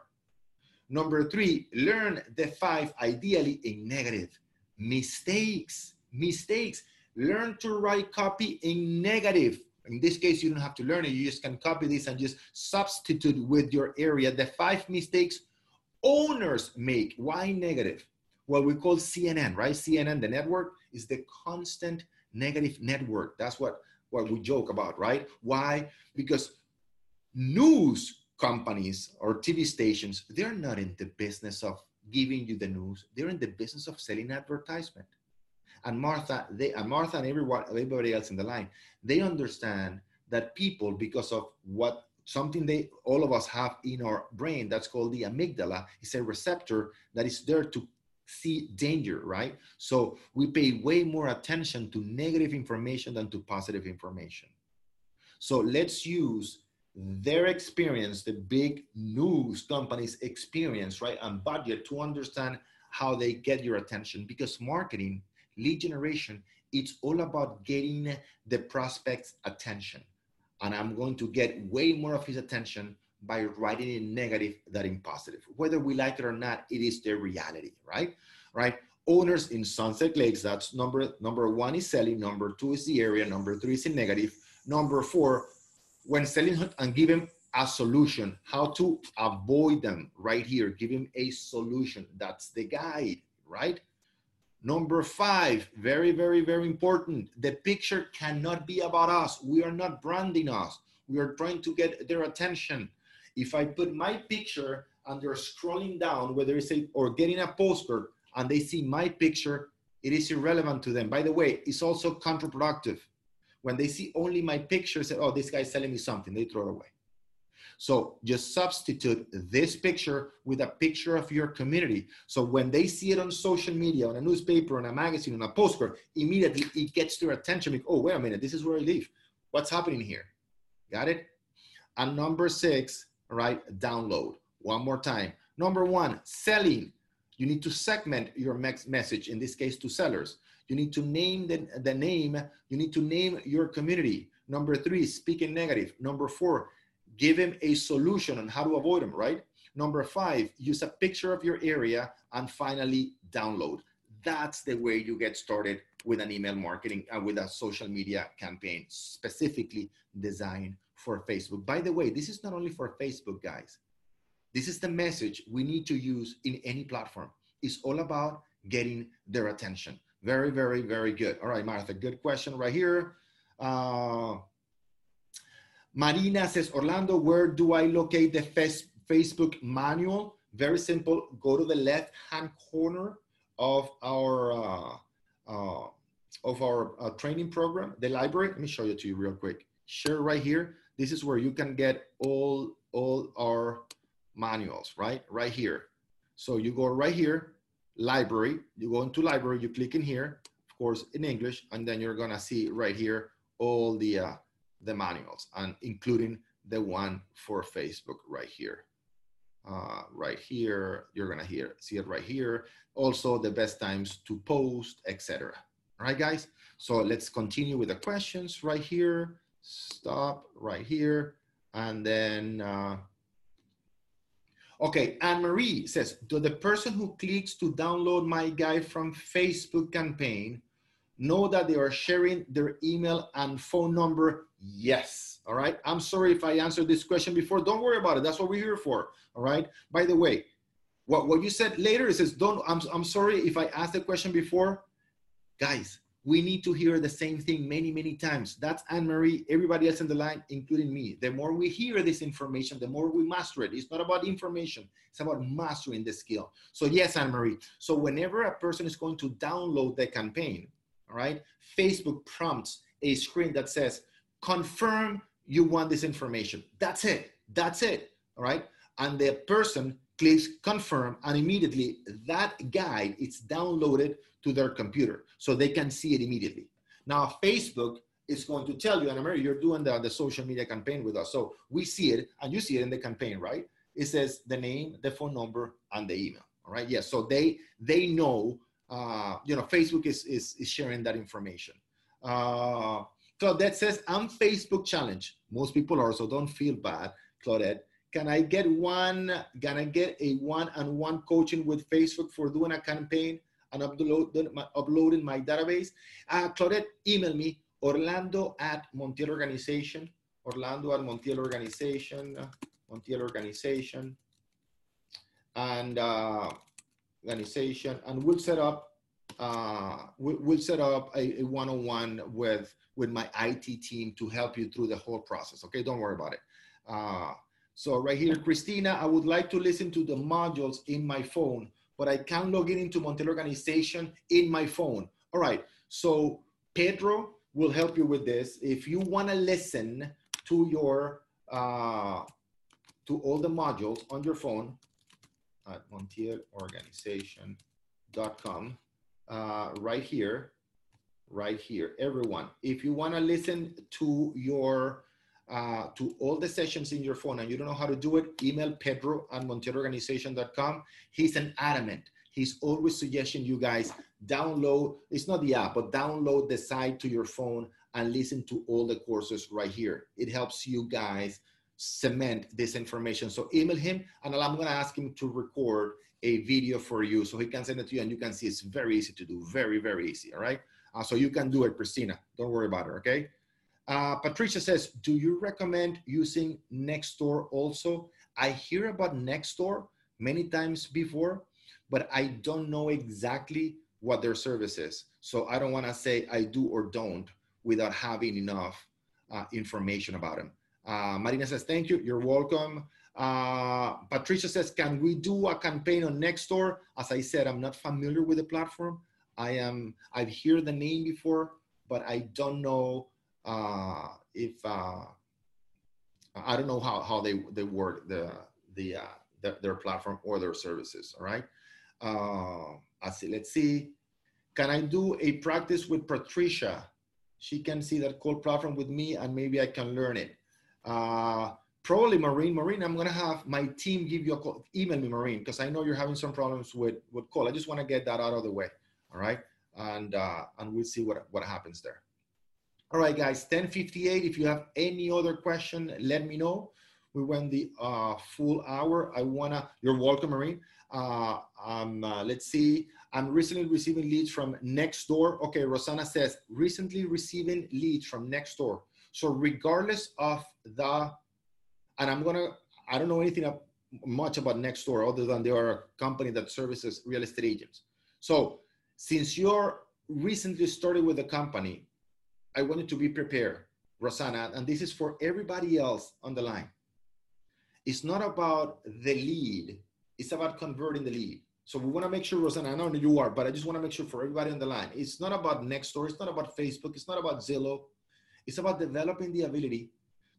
Number three, learn the five, ideally in negative. Mistakes, mistakes. Learn to write copy in negative. In this case, you don't have to learn it. You just can copy this and just substitute with your area the five mistakes owners make. Why negative? What we call CNN, right? CNN, the network, is the constant negative network. That's what, what we joke about, right? Why? Because news companies or TV stations, they're not in the business of giving you the news. They're in the business of selling advertisement. And Martha, they, and Martha and everyone, everybody else in the line, they understand that people, because of what something they all of us have in our brain that's called the amygdala, is a receptor that is there to see danger, right? So we pay way more attention to negative information than to positive information. So let's use their experience, the big news companies' experience, right, and budget to understand how they get your attention because marketing lead generation, it's all about getting the prospect's attention. and I'm going to get way more of his attention by writing in negative than in positive. Whether we like it or not, it is their reality, right? Right? Owners in Sunset Lakes, that's number number one is selling, number two is the area, number three is in negative, number four, when selling and give him a solution, how to avoid them right here, give him a solution. That's the guide, right? Number five, very, very, very important. The picture cannot be about us. We are not branding us. We are trying to get their attention. If I put my picture and they're scrolling down, whether it's a, or getting a postcard and they see my picture, it is irrelevant to them. By the way, it's also counterproductive. When they see only my picture, say, oh, this guy's selling me something, they throw it away. So just substitute this picture with a picture of your community. So when they see it on social media, on a newspaper, on a magazine, on a postcard, immediately it gets their attention. Like, oh, wait a minute, this is where I live. What's happening here? Got it? And number six, right, download. One more time. Number one, selling. You need to segment your message, in this case to sellers. You need to name the, the name, you need to name your community. Number three, speaking negative. Number four, give him a solution on how to avoid them, right? Number five, use a picture of your area. And finally, download. That's the way you get started with an email marketing and with a social media campaign specifically designed for Facebook. By the way, this is not only for Facebook, guys. This is the message we need to use in any platform. It's all about getting their attention. Very, very, very good. All right, Martha, good question right here. Uh, Marina says, Orlando, where do I locate the Facebook manual? Very simple. Go to the left-hand corner of our uh, uh, of our uh, training program, the library. Let me show you to you real quick. Share right here. This is where you can get all all our manuals, right? Right here. So you go right here, library. You go into library. You click in here, of course, in English, and then you're gonna see right here all the uh, the manuals and including the one for Facebook right here. Uh, right here, you're gonna hear, see it right here. Also the best times to post, etc. Right guys? So let's continue with the questions right here. Stop right here. And then, uh, okay, Anne-Marie says, do the person who clicks to download my guide from Facebook campaign know that they are sharing their email and phone number Yes. All right. I'm sorry if I answered this question before. Don't worry about it. That's what we're here for. All right. By the way, what, what you said later is, don't, I'm, I'm sorry if I asked the question before. Guys, we need to hear the same thing many, many times. That's Anne Marie, everybody else in the line, including me. The more we hear this information, the more we master it. It's not about information, it's about mastering the skill. So, yes, Anne Marie. So, whenever a person is going to download the campaign, all right, Facebook prompts a screen that says, confirm you want this information. That's it. That's it. All right. And the person clicks confirm and immediately that guide is downloaded to their computer so they can see it immediately. Now Facebook is going to tell you, Anne Marie, you're doing the, the social media campaign with us. So we see it and you see it in the campaign, right? It says the name, the phone number, and the email. All right. Yes. Yeah, so they they know uh, you know, Facebook is, is, is sharing that information. Uh, Claudette says, I'm Facebook challenge. Most people are, so don't feel bad, Claudette. Can I get one, can I get a one-on-one coaching with Facebook for doing a campaign and upload, uploading my database? Uh, Claudette, email me, orlando at Montiel Organization, orlando at Montiel Organization, Montiel Organization, and uh, organization, and we'll set up uh, we'll set up a, a one-on-one with with my IT team to help you through the whole process. Okay, don't worry about it. Uh, so right here, Christina, I would like to listen to the modules in my phone, but I can't log in into Montiel Organization in my phone. All right, so Pedro will help you with this. If you want to listen to your uh, to all the modules on your phone at montielorganization.com, uh, right here, right here, everyone. If you want to listen to your uh, to all the sessions in your phone and you don't know how to do it, email Pedro at MontielOrganization.com. He's an adamant. He's always suggesting you guys download, it's not the app, but download the site to your phone and listen to all the courses right here. It helps you guys cement this information. So email him and I'm gonna ask him to record a video for you so he can send it to you and you can see it's very easy to do, very, very easy, all right? Uh, so you can do it, Christina. Don't worry about it, okay? Uh, Patricia says, do you recommend using Nextdoor also? I hear about Nextdoor many times before, but I don't know exactly what their service is. So I don't wanna say I do or don't without having enough uh, information about them. Uh, Marina says, thank you, you're welcome. Uh, Patricia says, can we do a campaign on Nextdoor? As I said, I'm not familiar with the platform. I am, I've heard the name before, but I don't know uh, if, uh, I don't know how, how they, they work the, the, uh, the, their platform or their services, all right? Uh, I see, let's see. Can I do a practice with Patricia? She can see that Cole platform with me and maybe I can learn it. Uh, probably Marine. Marine, I'm gonna have my team give you a call. Email me, Marine, because I know you're having some problems with with Cole. I just want to get that out of the way. All right, and uh, and we'll see what what happens there. All right, guys. 10:58. If you have any other question, let me know. We went the uh, full hour. I wanna. You're welcome, Marine. Uh, um, uh, let's see. I'm recently receiving leads from Nextdoor. Okay, Rosanna says recently receiving leads from Nextdoor. So regardless of the, and I'm gonna, I don't know anything much about Nextdoor other than they are a company that services real estate agents. So since you're recently started with the company, I wanted to be prepared, Rosanna, and this is for everybody else on the line. It's not about the lead, it's about converting the lead. So we want to make sure, Rosanna, I know you are, but I just want to make sure for everybody on the line, it's not about Nextdoor, it's not about Facebook, it's not about Zillow, it's about developing the ability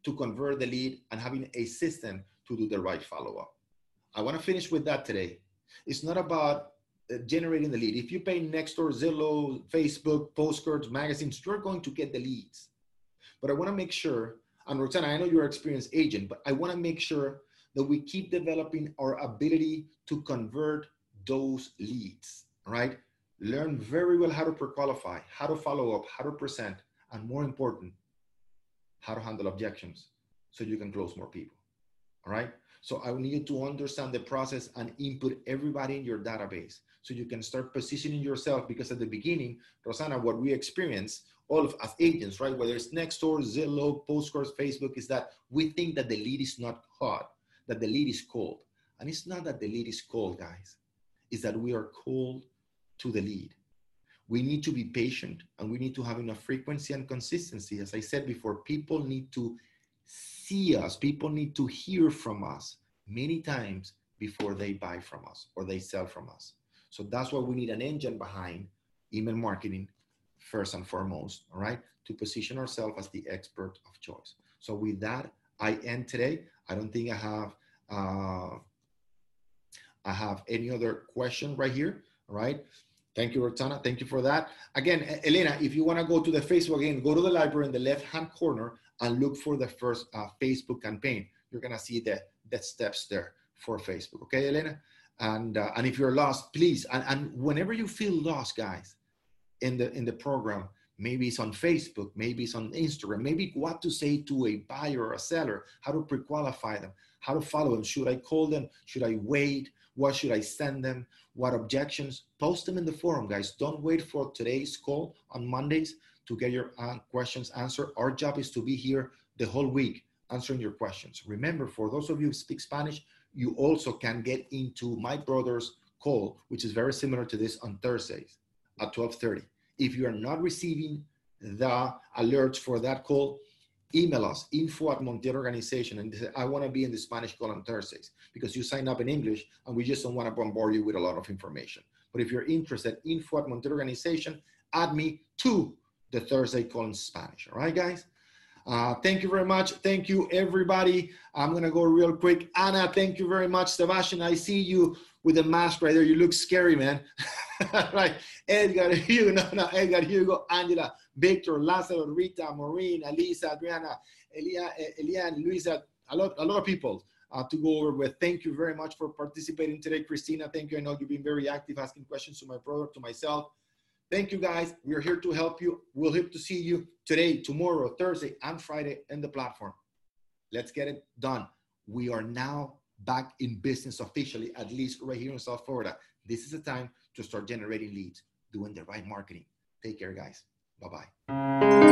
to convert the lead and having a system to do the right follow-up. I want to finish with that today. It's not about uh, generating the lead. If you pay Nextdoor, Zillow, Facebook, postcards, magazines, you're going to get the leads. But I want to make sure, and Roxana, I know you're an experienced agent, but I want to make sure that we keep developing our ability to convert those leads, right? Learn very well how to pre-qualify, how to follow up, how to present, and more important, how to handle objections so you can close more people. All right. So I need you to understand the process and input everybody in your database so you can start positioning yourself because at the beginning, Rosanna, what we experience all of as agents, right? Whether it's Nextdoor, Zillow, Postcards, Facebook, is that we think that the lead is not hot, that the lead is cold. And it's not that the lead is cold, guys. It's that we are cold to the lead we need to be patient and we need to have enough frequency and consistency. As I said before, people need to see us, people need to hear from us many times before they buy from us or they sell from us. So that's why we need an engine behind email marketing first and foremost, all right, to position ourselves as the expert of choice. So with that, I end today. I don't think I have uh, I have any other question right here, all right? Thank you, Roxana. Thank you for that. Again, Elena, if you want to go to the Facebook again, go to the library in the left-hand corner and look for the first uh, Facebook campaign. You're gonna see the, the steps there for Facebook. Okay, Elena? And uh, and if you're lost, please, and, and whenever you feel lost, guys, in the in the program, maybe it's on Facebook, maybe it's on Instagram, maybe what to say to a buyer or a seller, how to pre-qualify them, how to follow them. Should I call them? Should I wait? What should I send them? What objections? Post them in the forum, guys. Don't wait for today's call on Mondays to get your uh, questions answered. Our job is to be here the whole week answering your questions. Remember, for those of you who speak Spanish, you also can get into my brother's call, which is very similar to this on Thursdays at 12:30. If you are not receiving the alerts for that call, email us info at Montiel Organization and say, I want to be in the Spanish call on Thursdays because you sign up in English and we just don't want to bombard you with a lot of information. But if you're interested, info at Montiel Organization, add me to the Thursday call in Spanish. All right, guys? Uh, thank you very much. Thank you, everybody. I'm going to go real quick. Anna, thank you very much. Sebastian, I see you with a mask right there. You look scary, man. right. Edgar, Hugo, no, no, Edgar, Hugo, Angela, Victor, Lazaro, Rita, Maureen, Elisa, Adriana, Elia, Elian, Luisa, a lot, a lot of people uh, to go over with. Thank you very much for participating today, Christina. Thank you. I know you've been very active asking questions to my brother, to myself, Thank you guys. We're here to help you. We'll hope to see you today, tomorrow, Thursday, and Friday in the platform. Let's get it done. We are now back in business officially, at least right here in South Florida. This is the time to start generating leads, doing the right marketing. Take care, guys. Bye bye.